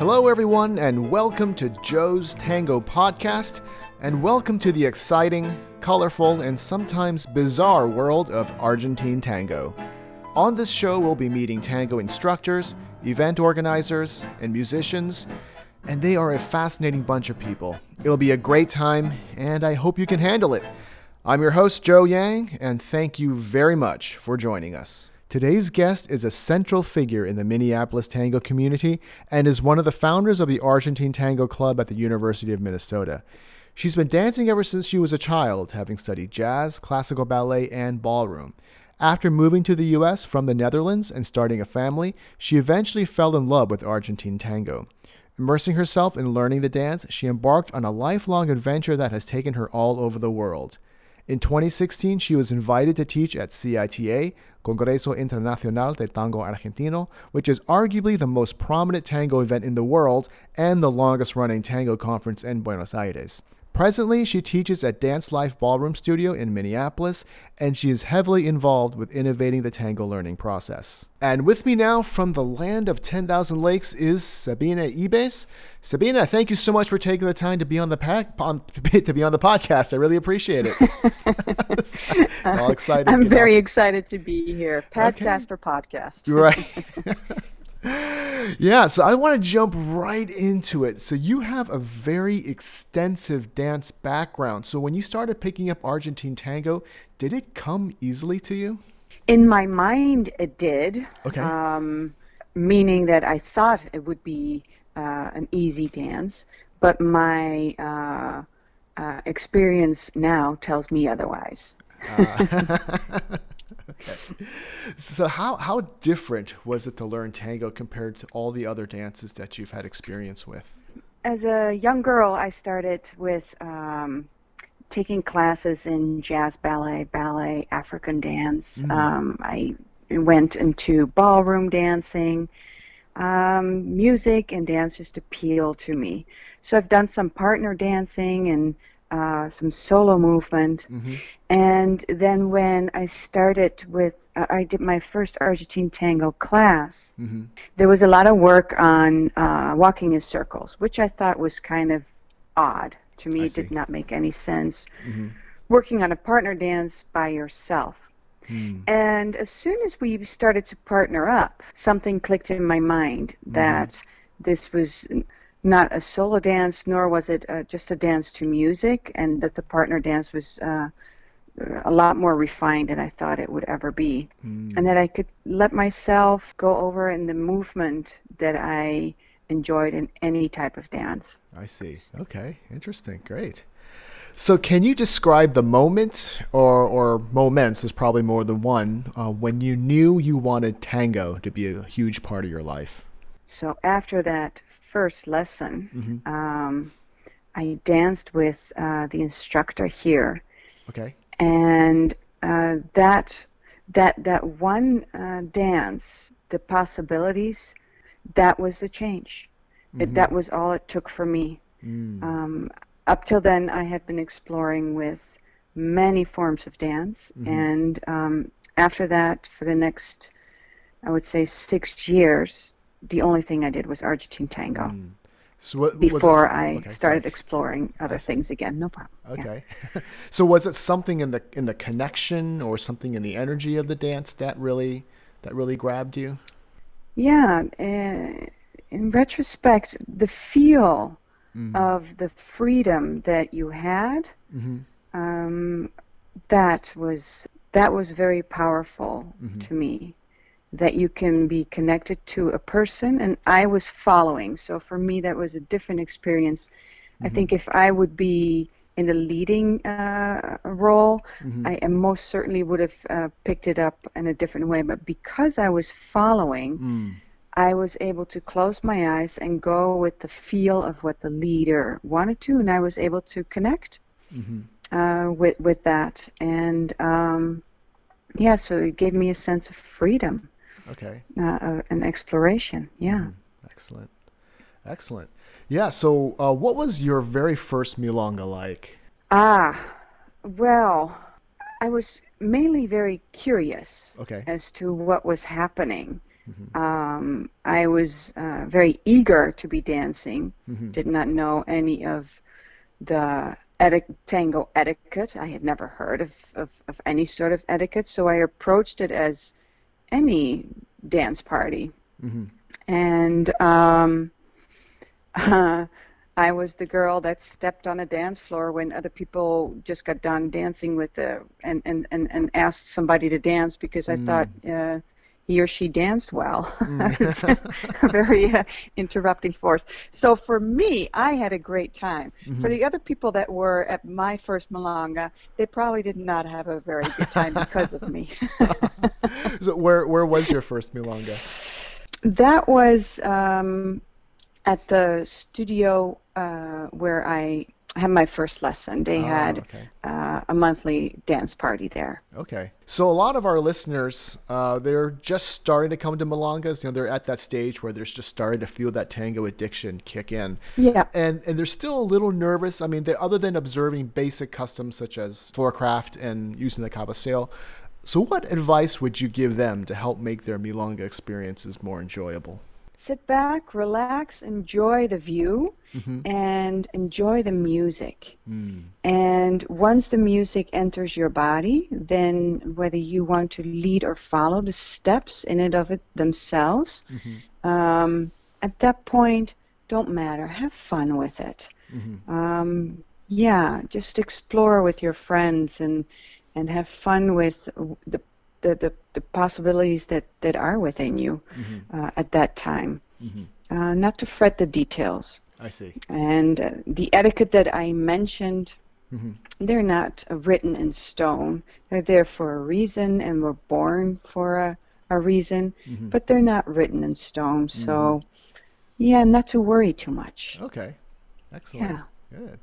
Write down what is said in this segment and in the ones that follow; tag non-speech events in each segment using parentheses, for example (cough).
Hello, everyone, and welcome to Joe's Tango Podcast, and welcome to the exciting, colorful, and sometimes bizarre world of Argentine tango. On this show, we'll be meeting tango instructors, event organizers, and musicians, and they are a fascinating bunch of people. It'll be a great time, and I hope you can handle it. I'm your host, Joe Yang, and thank you very much for joining us. Today's guest is a central figure in the Minneapolis tango community and is one of the founders of the Argentine Tango Club at the University of Minnesota. She's been dancing ever since she was a child, having studied jazz, classical ballet, and ballroom. After moving to the US from the Netherlands and starting a family, she eventually fell in love with Argentine tango. Immersing herself in learning the dance, she embarked on a lifelong adventure that has taken her all over the world. In 2016, she was invited to teach at CITA, Congreso Internacional de Tango Argentino, which is arguably the most prominent tango event in the world and the longest running tango conference in Buenos Aires. Presently, she teaches at Dance Life Ballroom Studio in Minneapolis, and she is heavily involved with innovating the tango learning process. And with me now from the land of 10,000 lakes is Sabina Ibes. Sabina, thank you so much for taking the time to be on the pack, on, (laughs) to be on the podcast. I really appreciate it. (laughs) All excited. I'm very excited to be here. Podcast okay. or podcast. Right. (laughs) yeah, so I want to jump right into it. So you have a very extensive dance background. So when you started picking up Argentine tango, did it come easily to you? In my mind, it did. Okay. Um, meaning that I thought it would be uh, an easy dance, but my uh, uh, experience now tells me otherwise. (laughs) Okay. So how how different was it to learn tango compared to all the other dances that you've had experience with? As a young girl, I started with um, taking classes in jazz ballet, ballet, African dance. Mm. Um, I went into ballroom dancing. Um, music and dance just appeal to me. So I've done some partner dancing and uh, some solo movement. Mm-hmm. And then when I started with, uh, I did my first Argentine tango class, mm-hmm. there was a lot of work on uh, walking in circles, which I thought was kind of odd. To me, it did not make any sense. Mm-hmm. Working on a partner dance by yourself. Mm. And as soon as we started to partner up, something clicked in my mind mm-hmm. that this was not a solo dance, nor was it uh, just a dance to music, and that the partner dance was uh, a lot more refined than I thought it would ever be. Mm. And that I could let myself go over in the movement that I enjoyed in any type of dance. I see. Okay, interesting. Great. So, can you describe the moment, or, or moments, there's probably more than one, uh, when you knew you wanted tango to be a huge part of your life? So, after that first lesson, mm-hmm. um, I danced with uh, the instructor here. Okay. And uh, that that that one uh, dance, the possibilities, that was the change. Mm-hmm. It, that was all it took for me. Mm. Um, up till then, I had been exploring with many forms of dance, mm-hmm. and um, after that, for the next, I would say, six years, the only thing I did was Argentine tango. Mm. So what, before it, I okay, started sorry. exploring other things again. No problem. Okay. Yeah. (laughs) so was it something in the in the connection or something in the energy of the dance that really that really grabbed you? Yeah. Uh, in retrospect, the feel mm-hmm. of the freedom that you had, mm-hmm. um, that was that was very powerful mm-hmm. to me that you can be connected to a person and i was following so for me that was a different experience mm-hmm. i think if i would be in the leading uh, role mm-hmm. i most certainly would have uh, picked it up in a different way but because i was following mm. i was able to close my eyes and go with the feel of what the leader wanted to and i was able to connect mm-hmm. uh, with with that and um, yeah so it gave me a sense of freedom Okay. Uh, uh, an exploration. Yeah. Mm, excellent. Excellent. Yeah. So, uh, what was your very first milonga like? Ah, well, I was mainly very curious okay. as to what was happening. Um, I was uh, very eager to be dancing. Did not know any of the eti- tango etiquette. I had never heard of, of, of any sort of etiquette, so I approached it as any dance party. And um, (laughs) I was the girl that stepped on a dance floor when other people just got done dancing with the and and and, and asked somebody to dance because I thought uh, he or she danced well. (laughs) It's a very uh, interrupting force. So for me, I had a great time. For the other people that were at my first Milonga, they probably did not have a very good time because of me. (laughs) So where where was your first milonga? That was um, at the studio uh, where I had my first lesson. They Oh, had okay. uh, a monthly dance party there. Okay. So a lot of our listeners, uh, they're just starting to come to milongas. You know, they're at that stage where they're just starting to feel that tango addiction kick in. Yeah. And and they're still a little nervous. I mean, other than observing basic customs such as floorcraft and using the cabeceo. So what advice would you give them to help make their milonga experiences more enjoyable? Sit back, relax, enjoy the view, and enjoy the music. And once the music enters your body, then whether you want to lead or follow the steps in and of it themselves, um, at that point, don't matter. Have fun with it. Um, yeah, just explore with your friends and and have fun with the the, the, the possibilities that, that are within you uh, at that time. Uh, not to fret the details. I see. And uh, the etiquette that I mentioned, they're not uh, written in stone. They're there for a reason and were born for a, a reason, but they're not written in stone. So, yeah, not to worry too much. Okay. Excellent. Yeah. Good.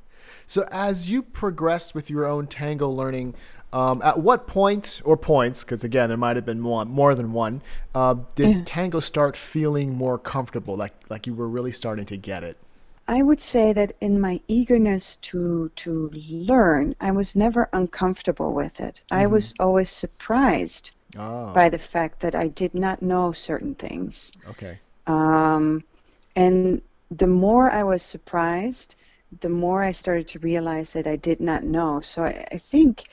So as you progressed with your own tango learning, um, at what point or points, because again there might have been more, more than one, uh, did tango start feeling more comfortable, like like you were really starting to get it? I would say that in my eagerness to to learn, I was never uncomfortable with it. I was always surprised Oh, by the fact that I did not know certain things. okay. Um, and the more I was surprised, the more I started to realize that I did not know. So I, I think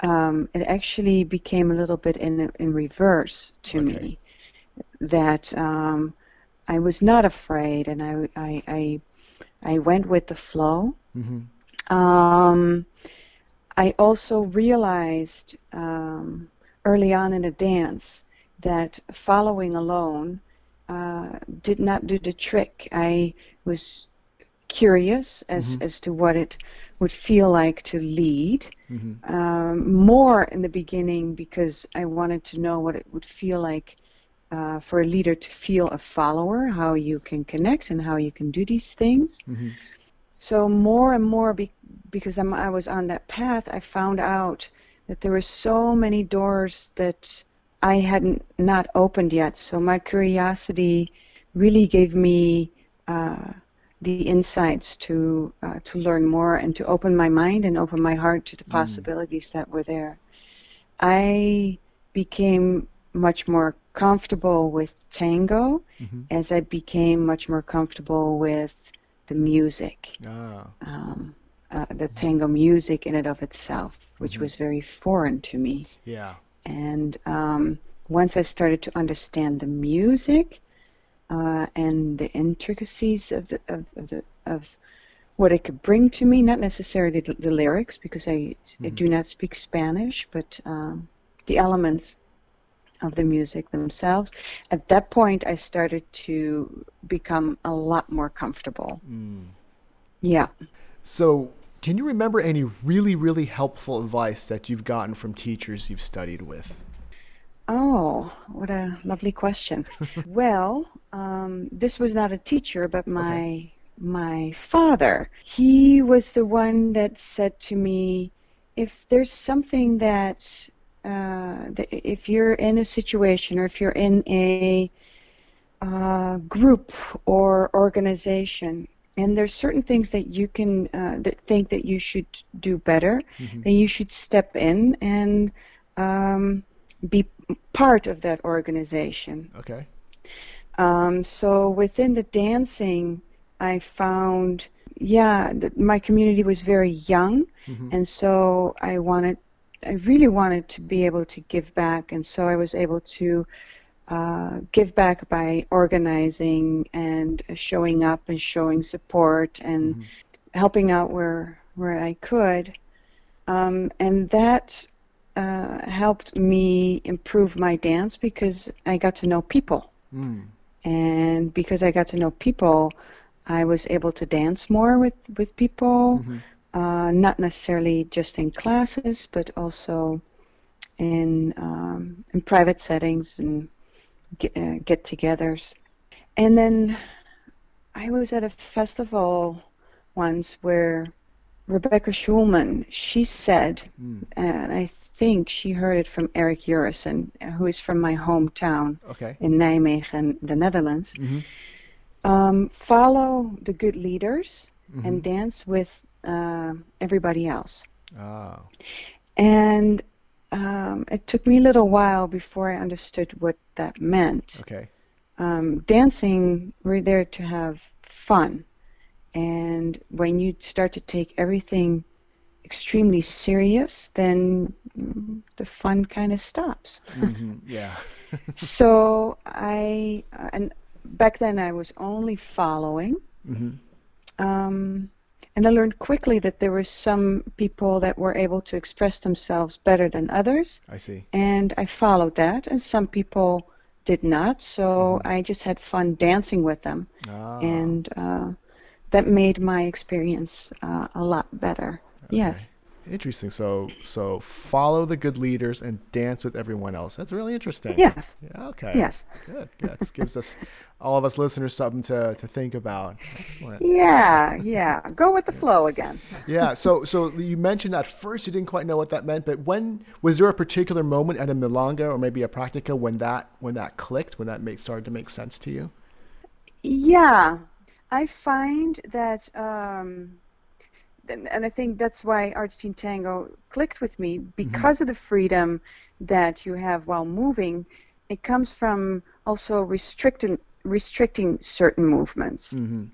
um, it actually became a little bit in in reverse to Okay. me. That um, I was not afraid, and I I I, I went with the flow. Um, I also realized um, early on in a dance that following alone uh, did not do the trick. I was curious as, as to what it would feel like to lead. Um, more in the beginning because I wanted to know what it would feel like uh, for a leader to feel a follower, how you can connect and how you can do these things. So more and more, be, because I'm, I was on that path, I found out that there were so many doors that I hadn't not opened yet. So my curiosity really gave me uh, the insights to uh, to learn more and to open my mind and open my heart to the possibilities that were there. I became much more comfortable with tango as I became much more comfortable with the music. Ah, um, uh, the tango music in and of itself, which was very foreign to me. yeah. And um, once I started to understand the music uh, and the intricacies of the of, of the of what it could bring to me, not necessarily the, the lyrics because I, I do not speak Spanish, but um, the elements of the music themselves. At that point, I started to become a lot more comfortable. Yeah. So, can you remember any really, really helpful advice that you've gotten from teachers you've studied with? Oh, what a lovely question. (laughs) well, um, this was not a teacher, but my my father. He was the one that said to me, if there's something that, uh, if you're in a situation or if you're in a uh, group or organization and there's certain things that you can uh, that think that you should do better then you should step in and um, be part of that organization Okay. Um, so within the dancing, I found, yeah, that my community was very young, Mm-hmm. and so I wanted, I really wanted to be able to give back, and so I was able to uh, give back by organizing and showing up and showing support and Mhm. helping out where where I could, um, and that uh, helped me improve my dance because I got to know people, Mm. and because I got to know people, I was able to dance more with with people, Mhm. Uh, not necessarily just in classes, but also in um, in private settings and get, uh, get-togethers. And then I was at a festival once where Rebecca Shulman, she said, Mm. and I think she heard it from Eric Jorissen, who is from my hometown Okay. in Nijmegen, the Netherlands. Mm-hmm. Um, follow the good leaders Mm-hmm. and dance with uh, everybody else. Oh. And um, it took me a little while before I understood what that meant. Okay. Um, dancing, we're there to have fun. And when you start to take everything extremely serious, then the fun kind of stops. hmm (laughs) Yeah. so I, and back then I was only following. hmm Um, and I learned quickly that there were some people that were able to express themselves better than others, I see. and I followed that, and some people did not. So I just had fun dancing with them, Ah. and uh, that made my experience uh, a lot better. Yes. Interesting. So so follow the good leaders and dance with everyone else. That's really interesting. Yes. Yeah, okay. Yes. Good. Good. This gives us (laughs) all of us listeners something to, to think about. Excellent. Yeah. Yeah. Go with the flow again. Yeah. So so you mentioned at first you didn't quite know what that meant, but when was there a particular moment at a milonga or maybe a practica when that when that clicked, when that made started to make sense to you? Yeah, I find that, um, and, and I think that's why Argentine Tango clicked with me because of the freedom that you have while moving. It comes from also restricting restricting certain movements. Mm-hmm.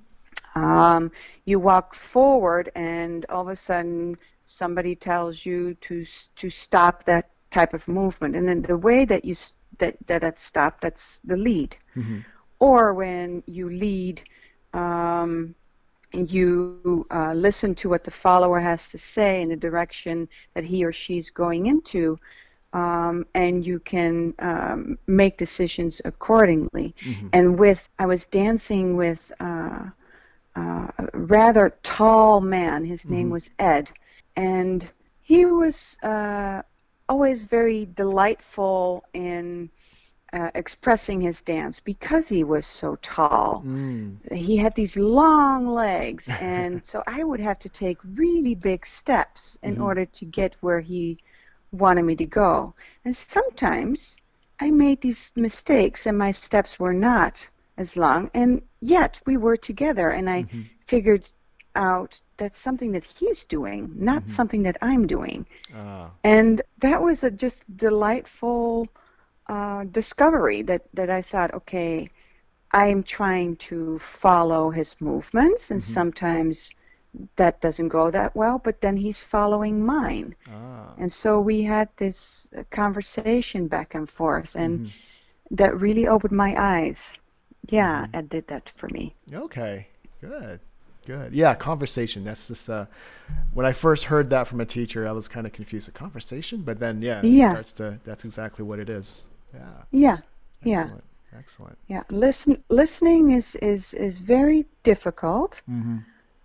Um, you walk forward, and all of a sudden somebody tells you to to stop that type of movement, and then the way that you that that it's stopped, that's the lead Mm-hmm. or when you lead, um, you uh, listen to what the follower has to say in the direction that he or she's going into, um, and you can um, make decisions accordingly. Mhm. And with, I was dancing with uh, uh, a rather tall man. His name Mhm. was Ed, and he was uh, always very delightful in uh, expressing his dance because he was so tall. Mm. He had these long legs, (laughs) and so I would have to take really big steps in Mhm. order to get where he wanted me to go. And sometimes I made these mistakes, and my steps were not as long, and yet we were together, and I Mhm. figured out that's something that he's doing, not Mhm. something that I'm doing. Ah. And that was a just delightful uh, discovery that, that I thought, okay, I'm trying to follow his movements, and Mhm. sometimes that doesn't go that well, but then he's following mine. Ah. And so we had this conversation back and forth, and Mhm. that really opened my eyes. Yeah, Mhm. it did that for me. Okay, good, good. Yeah, conversation. That's just uh, when I first heard that from a teacher, I was kind of confused. A conversation, but then yeah, it Yeah. starts to. That's exactly what it is. Yeah. Yeah, yeah, Excellent. Excellent. yeah. Listen, listening is is is very difficult. Mm-hmm.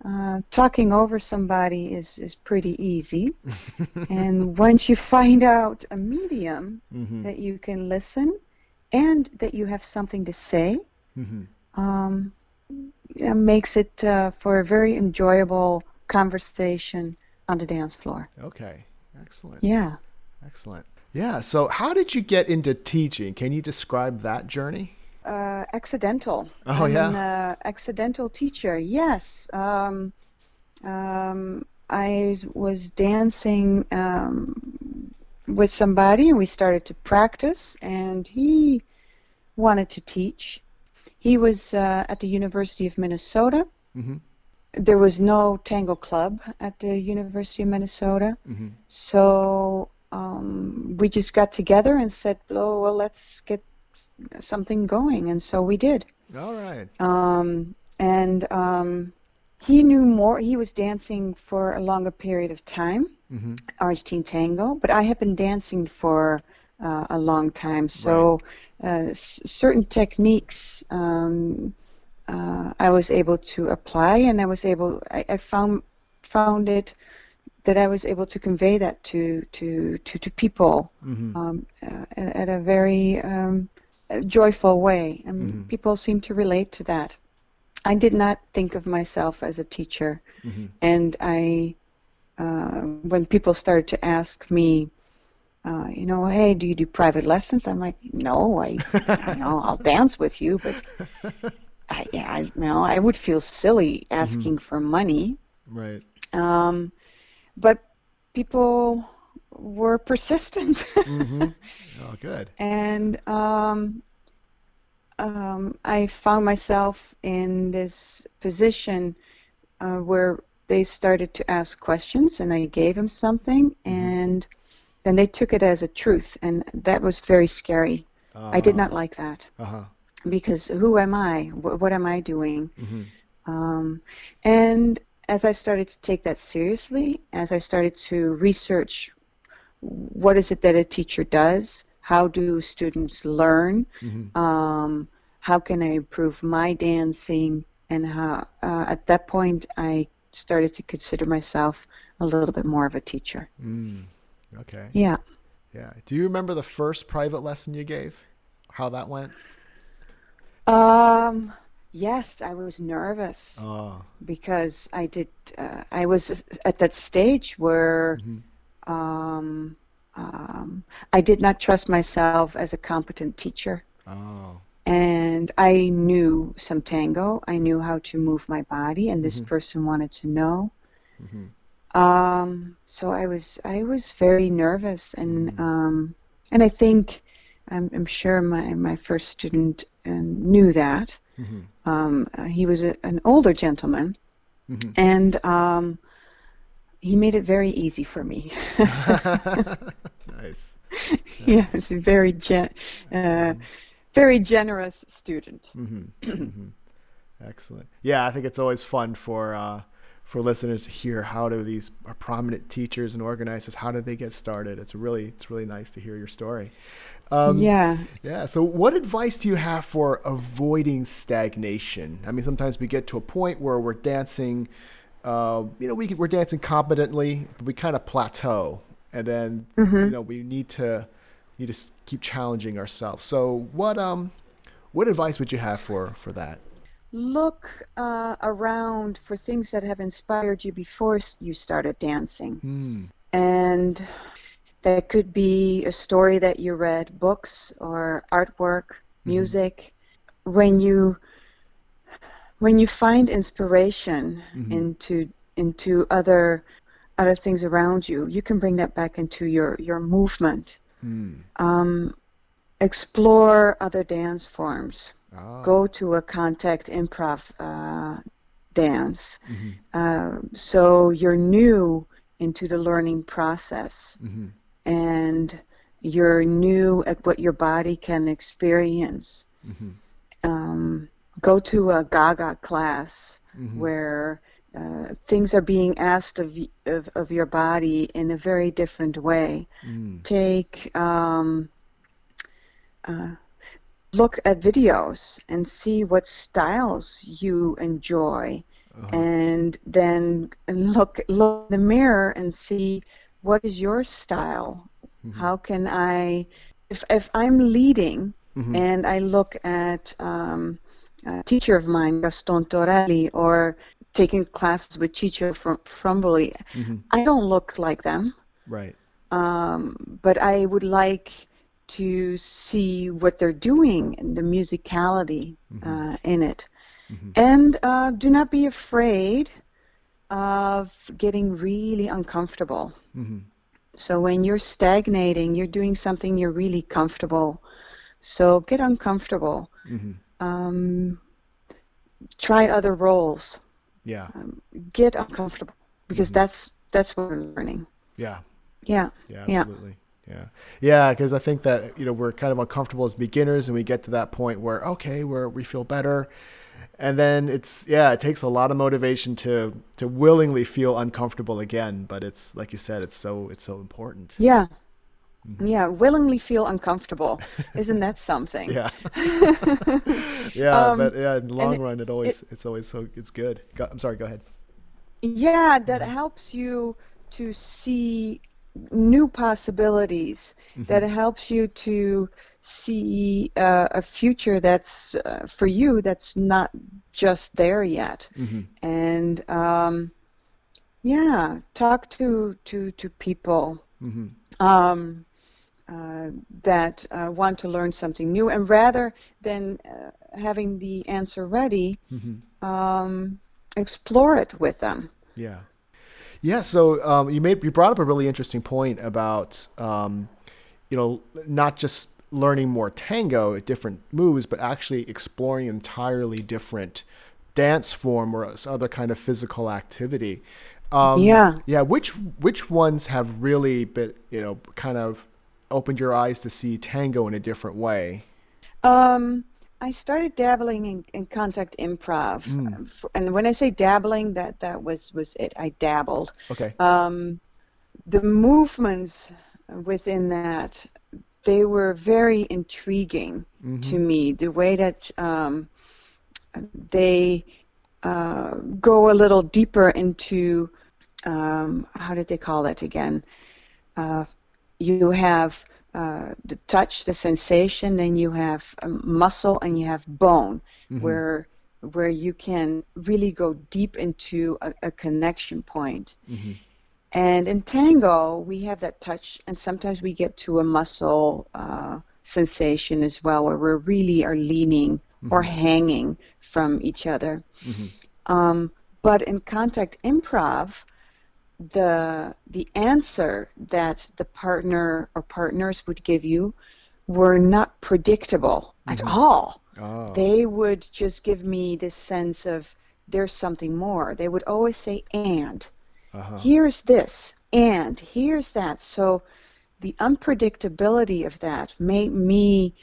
Uh, talking over somebody is is pretty easy, (laughs) and once you find out a medium mm-hmm. that you can listen, and that you have something to say, Mm-hmm. um, it makes it uh, for a very enjoyable conversation on the dance floor. Okay. Excellent. Yeah. Excellent. Yeah. So, how did you get into teaching? Can you describe that journey? Uh, accidental. Oh, I'm yeah? An uh, accidental teacher. Yes. Um, um, I was dancing um, with somebody, and we started to practice, and he wanted to teach. He was uh, at the University of Minnesota. Mm-hmm. There was no tango club at the University of Minnesota, Mm-hmm. so um, we just got together and said, "Oh, well, let's get something going," and so we did. All right. Um, and um, he knew more. He was dancing for a longer period of time, Mm-hmm. Argentine tango, but I have been dancing for uh, a long time. So uh, s- certain techniques um, uh, I was able to apply, and I was able. I, I found found it that I was able to convey that to to to, to people Mm-hmm. um, uh, at, at a very um, joyful way, and Mhm. people seem to relate to that. I did not think of myself as a teacher, Mm-hmm. and I, uh, when people started to ask me, uh, you know, hey, do you do private lessons? I'm like, no, I, you (laughs) know, I'll dance with you, but I, yeah, I, you know, I would feel silly asking for money. Right. Um, but people were persistent. Mm-hmm. (laughs) oh, good. and um, um, I found myself in this position uh, where they started to ask questions, and I gave them something, and then they took it as a truth, and that was very scary. I did not like that Uh huh. because who am I? What, what am I doing? Mm-hmm. Um, and as I started to take that seriously, as I started to research what is it that a teacher does, how do students learn, Mm-hmm. um, how can I improve my dancing, and how uh, at that point I started to consider myself a little bit more of a teacher. Mm. Okay. Yeah. Yeah. Do you remember the first private lesson you gave? How that went? Um, yes, I was nervous. Oh. because I did. Uh, I was at that stage where Mhm. um, um, I did not trust myself as a competent teacher, Oh. and I knew some tango. I knew how to move my body, and this Mhm. person wanted to know. Mhm. Um, so I was I was very nervous, and Mhm. um, and I think I'm, I'm sure my my first student uh, knew that. Mhm. Um, he was a, an older gentleman, Mhm. and um, he made it very easy for me. (laughs) nice. (laughs) yes, a very gen- uh, very generous student. hmm (clears throat) hmm Excellent. Yeah, I think it's always fun for uh, for listeners to hear how do these prominent teachers and organizers how did they get started. It's really it's really nice to hear your story. Um, yeah. Yeah. So, what advice do you have for avoiding stagnation? I mean, sometimes we get to a point where we're dancing, uh, you know, we, we're dancing competently, but we kind of plateau, and then you know we need to need to keep challenging ourselves. So, what um, what advice would you have for for that? Look uh, around for things that have inspired you before you started dancing, Hmm. and that could be a story that you read, books or artwork, music. When you when you find inspiration Mhm. into into other other things around you, you can bring that back into your your movement. Hmm. Um, explore other dance forms. Ah. Go to a contact improv uh, dance. Mhm. Uh, so you're new into the learning process Mhm. and you're new at what your body can experience. Mhm. Um, go to a Gaga class Mhm. where uh, things are being asked of, of, of your body in a very different way. Mm. take um, uh, look at videos and see what styles you enjoy Uh-huh. and then look look in the mirror and see what is your style Mhm. how can i if, if i'm leading Mhm. and i look at um, a teacher of mine gaston torelli or taking classes with chicho from frumboli Mhm. i don't look like them Right. um, but I would like to see what they're doing and the musicality uh, in it. Mhm. And uh, do not be afraid of getting really uncomfortable. Mhm. So when you're stagnating, you're doing something you're really comfortable. So get uncomfortable. hmm Um, try other roles. Yeah. Get uncomfortable because that's that's what we're learning. Yeah. Yeah. Yeah, Yeah. absolutely. Yeah. Yeah, Yeah, because I think that, you know, we're kind of uncomfortable as beginners and we get to that point where, okay, where we feel better. And then it's, yeah, it takes a lot of motivation to, to willingly feel uncomfortable again. But it's, like you said, it's so, it's so important. Yeah. Yeah, willingly feel uncomfortable. Isn't that something? (laughs) Yeah. (laughs) yeah. Um, but yeah, in the long run, it always, it's always so, it's good. Go, I'm sorry, go ahead. Yeah, that helps you to see new possibilities. That helps you to see uh, a future that's uh, for you that's not just there yet. hmm And um, yeah, talk to to to people hmm um, uh, that uh, want to learn something new, and rather than uh, having the answer ready, hmm um, explore it with them. Yeah. Yeah. So um, you made you brought up a really interesting point about um, you know not just learning more tango at different moves, but actually exploring entirely different dance form or other kind of physical activity. Um, Yeah. Yeah. Which which ones have really been you know kind of opened your eyes to see tango in a different way? Um, I started dabbling in, in contact improv, f- and when I say dabbling, that that was was it. I dabbled. Okay. Um, the movements within that they were very intriguing to me. The way that um, they uh, go a little deeper into um, how did they call it again? Uh, you have uh, the touch, the sensation, then you have um, muscle, and you have bone, where where you can really go deep into a, a connection point. And in tango, we have that touch, and sometimes we get to a muscle uh, sensation as well, where we really are leaning or hanging from each other. Um, but in contact improv, the the answer that the partner or partners would give you were not predictable at all. Oh. They would just give me this sense of there's something more. They would always say and Uh-huh. here's this and here's that. So the unpredictability of that made me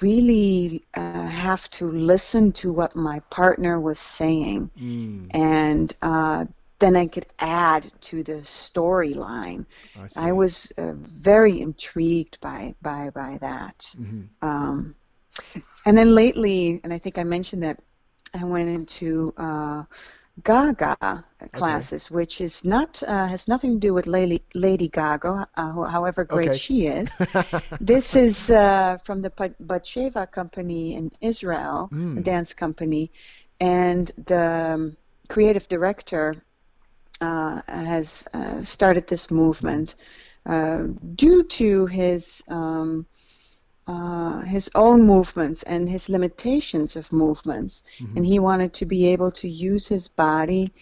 really uh, have to listen to what my partner was saying, Mm, and uh, then I could add to the storyline. I. I was uh, very intrigued by by by that. Mhm. Um, and then lately, and I think I mentioned that I went into uh, Gaga classes, which is not uh, has nothing to do with Lady, Lady Gaga, uh, however great Okay. she is. (laughs) this is uh, from the Bat- Batsheva company in Israel, a dance company, and the um, creative director uh, has uh, started this movement uh, due to his um, uh, his own movements and his limitations of movements, and he wanted to be able to use his body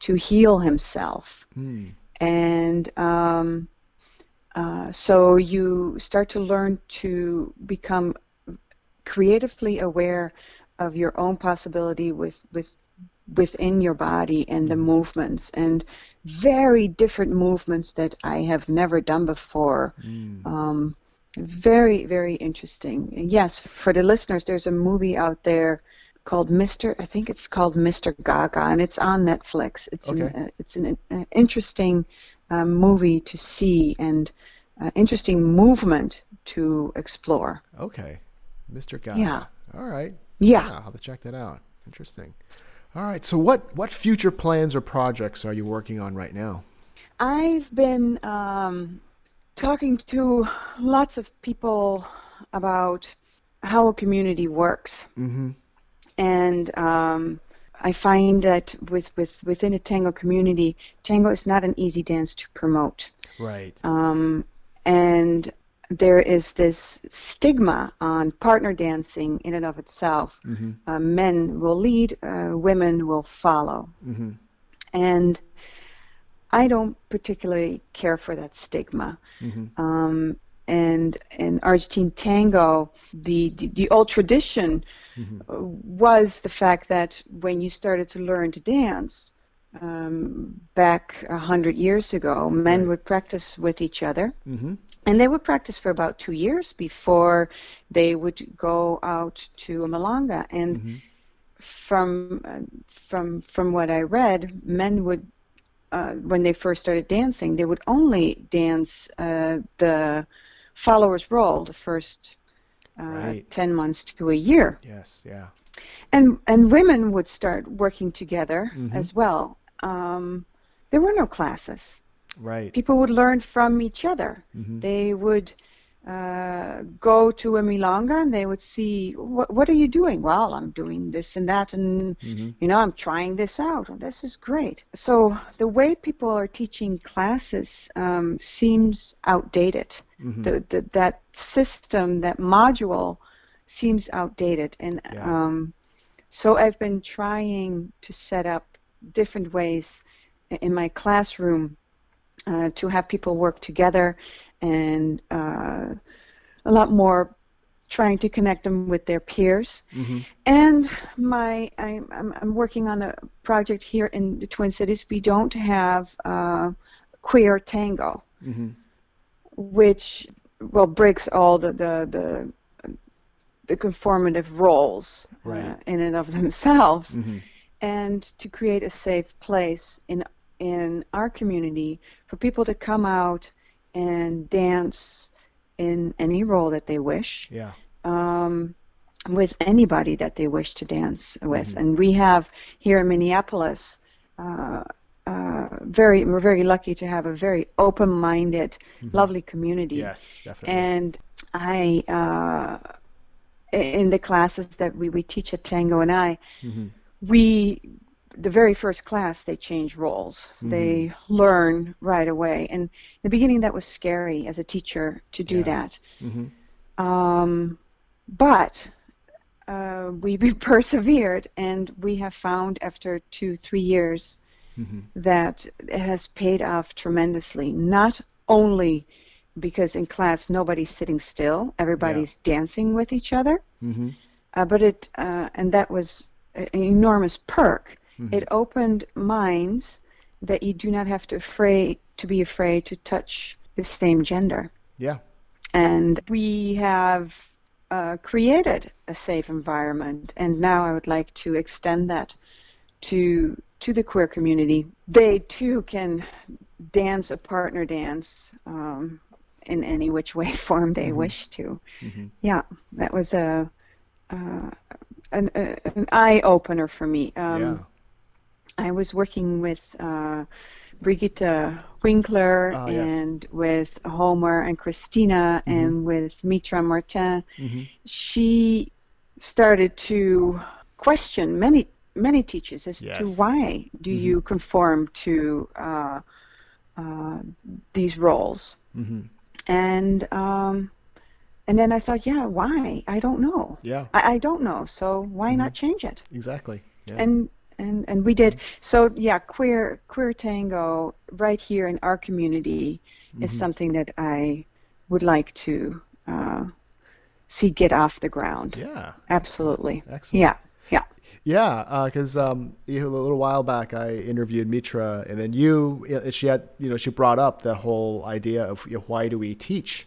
to heal himself. Mm, And um, uh, so you start to learn to become creatively aware of your own possibility with with within your body and the movements and very different movements that I have never done before. mm. Um, very very interesting. And yes, for the listeners, there's a movie out there called Mr. I think it's called Mr. Gaga, and it's on Netflix. It's an, Okay. uh, it's an uh, interesting um, movie to see and uh, interesting movement to explore. Okay. Mr. Gaga. Yeah. All right. Yeah. I'll have to check that out. Interesting. All right. So what what future plans or projects are you working on right now? I've been um, talking to lots of people about how a community works, Mm-hmm. and um, I find that with, with within a tango community, tango is not an easy dance to promote, Right. um, and there is this stigma on partner dancing in and of itself. Mm-hmm. Uh, men will lead, uh, women will follow. Mm-hmm. and I don't particularly care for that stigma. Mhm. Um, and in Argentine tango, the, the, the old tradition was the fact that when you started to learn to dance um, back a hundred years ago, men Right. would practice with each other, Mm-hmm. And they would practice for about two years before they would go out to a milonga. And Mhm. from uh, from from what I read, men would uh, when they first started dancing, they would only dance uh, the follower's role the first uh, Right. ten months to a year, Yes. Yeah. and and women would start working together Mhm. as well. Um, there were no classes. Right. People would learn from each other. Mhm. They would uh, go to a milonga and they would see what what are you doing? Well, I'm doing this and that, and Mhm. you know I'm trying this out. and This is great. So the way people are teaching classes um, seems outdated. Mhm. The, the, that system, that module, seems outdated, and Yeah. um, so I've been trying to set up different ways in my classroom uh, to have people work together and uh, a lot more trying to connect them with their peers. Mhm. And my I'm, I'm, working on a project here in the Twin Cities. We don't have uh, queer tango, Mhm. which well breaks all the the the, the conformative roles uh, in and of themselves Mhm. and to create a safe place in in our community for people to come out and dance in any role that they wish Yeah. um, with anybody that they wish to dance with. Mhm. And we have here in Minneapolis. Uh, uh, very, we're very lucky to have a very open-minded, Mhm. lovely community. Yes. Definitely. And I, uh, in the classes that we, we teach at Tango and I, Mhm. we the very first class they change roles they learn right away and in the beginning that was scary as a teacher to do Yeah. that Mhm. um, but uh, we, (laughs) we persevered and we have found after two three years Mhm. that it has paid off tremendously not only because in class nobody's sitting still everybody's dancing with each other Mhm. uh, but it uh, and that was an enormous perk. Mhm. It opened minds that you do not have to afraid to be afraid to touch the same gender. Yeah. And we have uh, created a safe environment, and now I would like to extend that to to the queer community. They too can dance a partner dance um, in any which way (laughs) form they Mhm. wish to Mhm. yeah, that was a uh, an, a, an eye opener for me. Um, yeah. I was working with uh, Brigitte Winkler Ah, yes. and with Homer and Christina Mhm. and with Mitra Martin. Mhm. She started to question many many teachers as to why do Mhm. you conform to uh, uh, these roles Mhm. and um, and then I thought, yeah, why? I don't know. Yeah. I, I don't know. So why not change it? Exactly. Yeah. And and and we did. So yeah, queer queer tango right here in our community is Mhm. something that I would like to uh, see get off the ground. yeah. Absolutely. Excellent. Yeah. Yeah. Yeah, because um, you know, a little while back I interviewed Mitra, and then you, uh, she had, you know, she brought up the whole idea of you know, why do we teach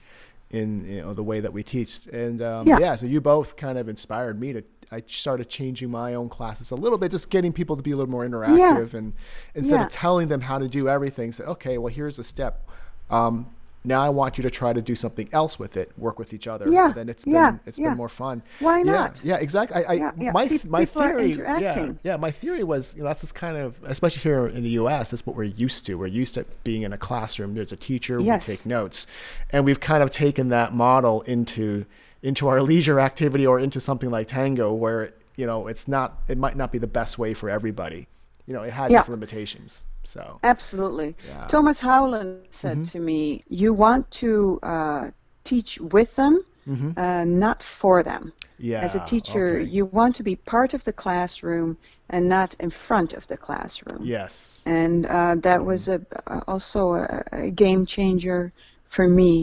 in you know the way that we teach, and um, Yeah. yeah, so you both kind of inspired me to. I started changing my own classes a little bit, just getting people to be a little more interactive, and instead Yeah. of telling them how to do everything, say, okay, well here's a step. Um, now I want you to try to do something else with it, work with each other. Yeah, Then it's been yeah, it's yeah. been more fun. Why Yeah, not? Yeah, exactly. I, I Yeah, yeah. my Peop- my people are theory. interacting. Yeah, yeah. My theory was, you know, that's just kind of, especially here in the U.S., that's what we're used to. We're used to being in a classroom. There's a teacher. Yes. We take notes, and we've kind of taken that model into into our leisure activity or into something like tango, where you know it's not. It might not be the best way for everybody. You know, it has Yeah. its limitations. So Absolutely. Yeah. Mm-hmm. Thomas Howland said to me, "You want to uh, teach with them, Mhm. uh, not for them." yeah, As a teacher, okay. you want to be part of the classroom and not in front of the classroom. yes, And uh, that was a, also a, a game changer for me,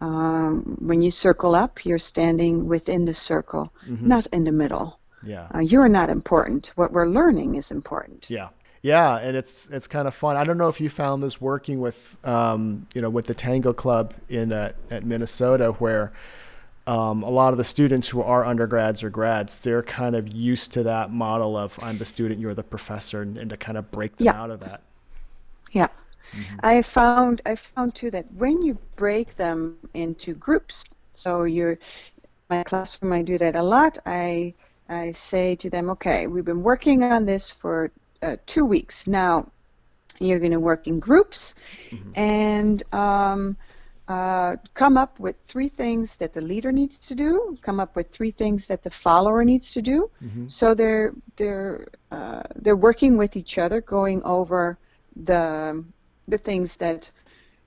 um, when you circle up, you're standing within the circle, not in the middle. Yeah. Uh, you're not important. What we're learning is important. Yeah. Yeah, and it's it's kind of fun. I don't know if you found this working with um, you know with the Tango Club in uh, at Minnesota, where um, a lot of the students who are undergrads or grads, they're kind of used to that model of I'm the student, you're the professor, and, and to kind of break them Yeah. out of that. Yeah. I found I found too that when you break them into groups, so you're my classroom I do that a lot. I I say to them, okay, we've been working on this for uh, two weeks now. You're going to work in groups, and um, uh, come up with three things that the leader needs to do. Come up with three things that the follower needs to do. So they're they're uh, they're working with each other, going over the the things that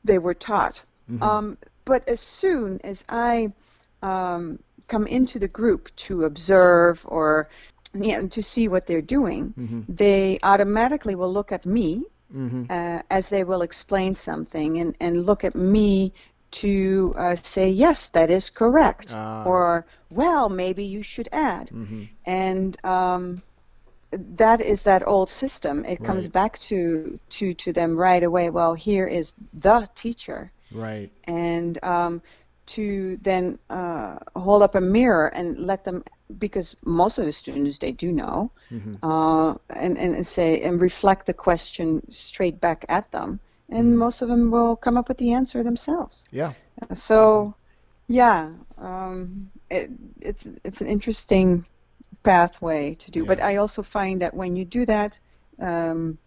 they were taught. Um, but as soon as I um, come into the group to observe or you know, to see what they're doing, they automatically will look at me uh, as they will explain something and, and look at me to uh, say, yes, that is correct. Ah. Or, well, maybe you should add. And um, that is that old system. It comes Right. back to, to, to them right away. Well, here is the teacher. Right. And um, to then uh, hold up a mirror and let them, because most of the students, they do know, uh, and, and, and say, and reflect the question straight back at them. And most of them will come up with the answer themselves. Yeah. So, yeah, um, it, it's it's an interesting pathway to do. But I also find that when you do that, um,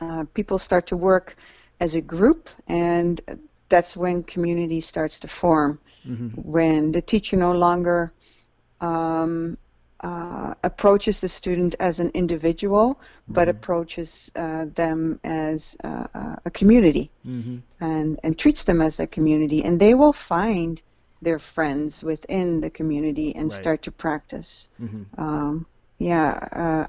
uh, people start to work as a group, and that's when community starts to form. When the teacher no longer um, uh, approaches the student as an individual, but approaches uh, them as uh, a community Mm-hmm. and, and treats them as a community, and they will find their friends within the community and Right. start to practice. Mhm. Um, yeah,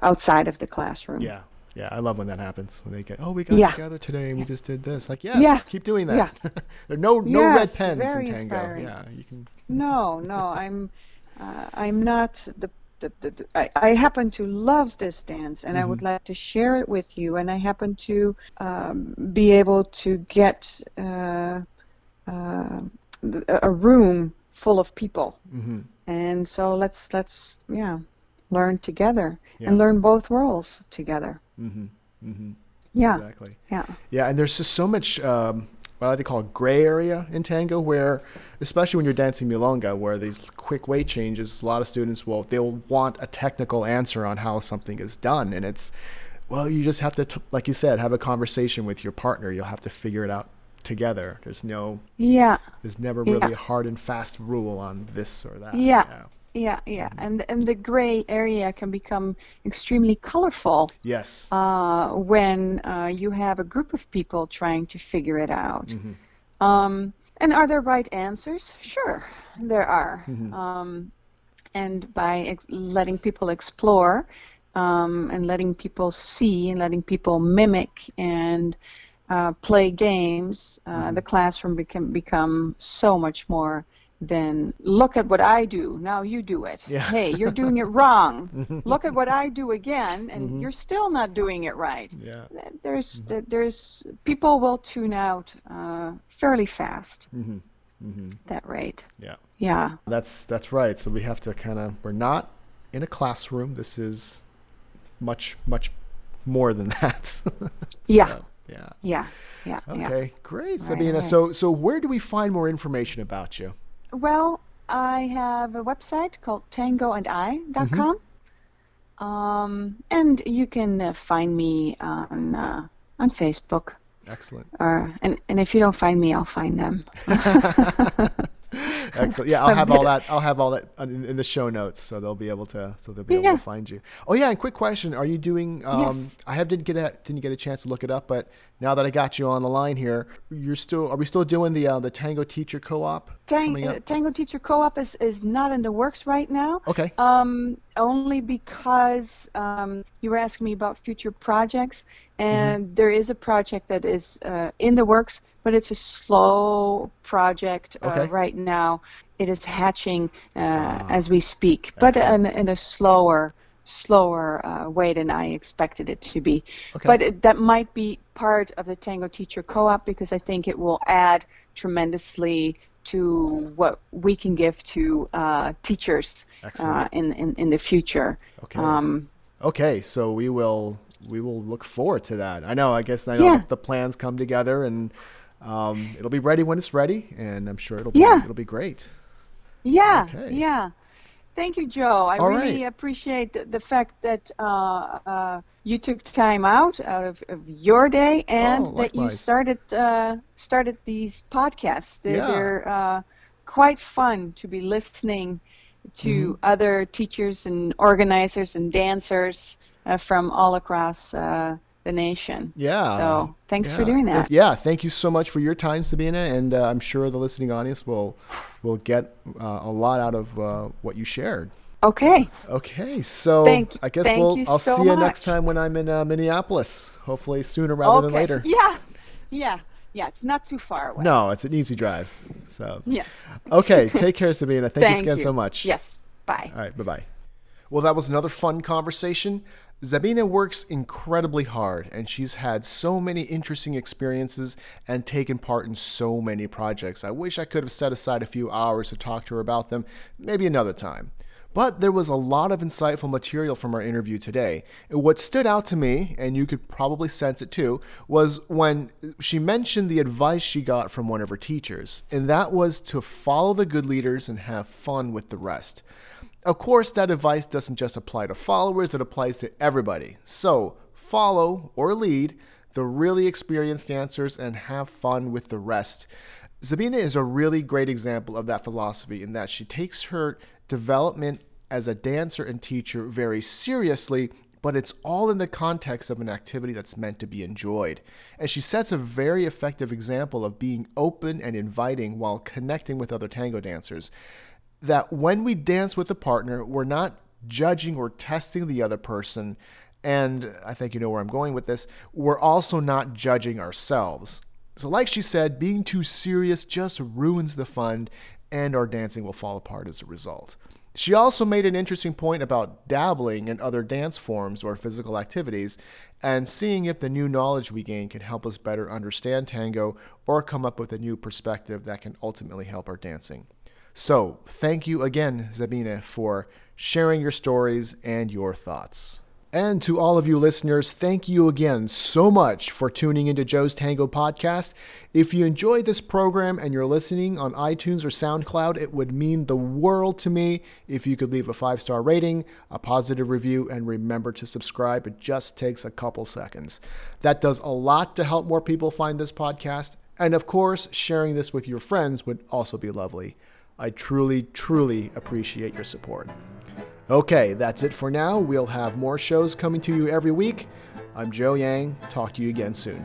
uh, outside of the classroom. Yeah. Yeah. I love when that happens when they get, oh, we got Yeah. together today and we just did this. Like, yes, Yeah. keep doing that. (laughs) there are no no Yes, red pens in Tango. inspiring. Yeah. You can. No, no, I'm, uh, I'm not the. the, the, the I, I happen to love this dance, and I would like to share it with you. And I happen to um, be able to get uh, uh, a room full of people, hmm and so let's let's yeah learn together Yeah. and learn both worlds together. hmm hmm Yeah, Exactly. yeah, Yeah, and there's just so much um, what I like to call gray area in tango, where especially when you're dancing milonga, where these quick weight changes, a lot of students will they'll want a technical answer on how something is done, and it's well, you just have to, t- like you said, have a conversation with your partner. You'll have to figure it out together. There's no, yeah. there's never Yeah. really a hard and fast rule on this or that. Yeah. Yeah, yeah, and and the gray area can become extremely colorful Yes. uh, when uh, you have a group of people trying to figure it out. Um, and are there right answers? Sure, there are. Um, and by ex- letting people explore um, and letting people see and letting people mimic and uh, play games, uh, the classroom can become so much more than look at what I do. Now you do it. Yeah. Hey, you're doing it wrong. (laughs) look at what I do again, and you're still not doing it right. Yeah. There's there's people will tune out uh, fairly fast. hmm hmm That rate. Yeah. Yeah. That's that's right. So we have to kind of we're not in a classroom. This is much much more than that. (laughs) Yeah. So, yeah. Yeah. Yeah. Yeah. Okay. Great, Sabina. right. So so where do we find more information about you? Well, I have a website called tangoandi.com. Um, and you can uh, find me on uh, on Facebook. Excellent. Or, and, and if you don't find me, I'll find them. (laughs) (laughs) Excellent. Yeah, I'll have all that. I'll have all that in, in the show notes, so they'll be able to. So they'll be able Yeah. to find you. Oh yeah, and quick question: Are you doing? Um, Yes. I have didn't get a didn't get a chance to look it up, but now that I got you on the line here, you're still are we still doing the uh, the Tango Teacher Co-op? Tang- uh, Tango Teacher Co-op is, is not in the works right now. Okay. Um, only because um, you were asking me about future projects, and mm-hmm. there is a project that is uh, in the works, but it's a slow project uh, okay. right now. It is hatching uh, ah. as we speak, but in, in a slower slower uh, way than I expected it to be. Okay. But it, that might be part of the Tango Teacher Co-op because I think it will add tremendously to what we can give to uh, teachers uh, in, in in the future. Okay. Um, okay, so we will we will look forward to that. I know. I guess I know yeah. the plans come together and. Um, it'll be ready when it's ready, and I'm sure it'll be yeah. it'll be great. Yeah, okay. yeah. Thank you, Joe. I All really right. appreciate the, the, fact that uh, uh, you took time out out of, of your day and oh, that you started uh, started these podcasts. They're, yeah. they're uh, quite fun to be listening to mm-hmm. other teachers and organizers and dancers from all across uh, the nation. Yeah. So thanks yeah. for doing that. Yeah, thank you so much for your time, Sabina, and uh, I'm sure the listening audience will will get uh, a lot out of uh, what you shared. Okay. Okay, so thank, I guess we'll I'll so see you much. next time when I'm in uh, Minneapolis. Hopefully sooner rather okay. than later. (laughs) Yeah. Yeah. Yeah, it's not too far away. No, it's an easy drive. So yes. okay, (laughs) take care, Sabina. Thank, thank you again you. so much. Yes. Bye. All right. Bye bye. Well, that was another fun conversation. Sabina works incredibly hard, and she's had so many interesting experiences and taken part in so many projects. I wish I could have set aside a few hours to talk to her about them, maybe another time. But there was a lot of insightful material from our interview today. What stood out to me, and you could probably sense it too, was when she mentioned the advice she got from one of her teachers, and that was to follow the good leaders and have fun with the rest. Of course, that advice doesn't just apply to followers, it applies to everybody. So, follow or lead the really experienced dancers and have fun with the rest. Sabina is a really great example of that philosophy in that she takes her development as a dancer and teacher very seriously, but it's all in the context of an activity that's meant to be enjoyed. And she sets a very effective example of being open and inviting while connecting with other tango dancers that when we dance with a partner, we're not judging or testing the other person. And I think you know where I'm going with this. We're also not judging ourselves. So, like she said, being too serious just ruins the fun, and our dancing will fall apart as a result. She also made an interesting point about dabbling in other dance forms or physical activities and seeing if the new knowledge we gain can help us better understand tango or come up with a new perspective that can ultimately help our dancing. So, thank you again, Sabina, for sharing your stories and your thoughts. And to all of you listeners, thank you again so much for tuning into Joe's Tango podcast. If you enjoyed this program and you're listening on iTunes or SoundCloud, it would mean the world to me if you could leave a five star rating, a positive review, and remember to subscribe. It just takes a couple seconds. That does a lot to help more people find this podcast. And of course, sharing this with your friends would also be lovely. I truly, truly appreciate your support. Okay, that's it for now. We'll have more shows coming to you every week. I'm Joe Yang. Talk to you again soon.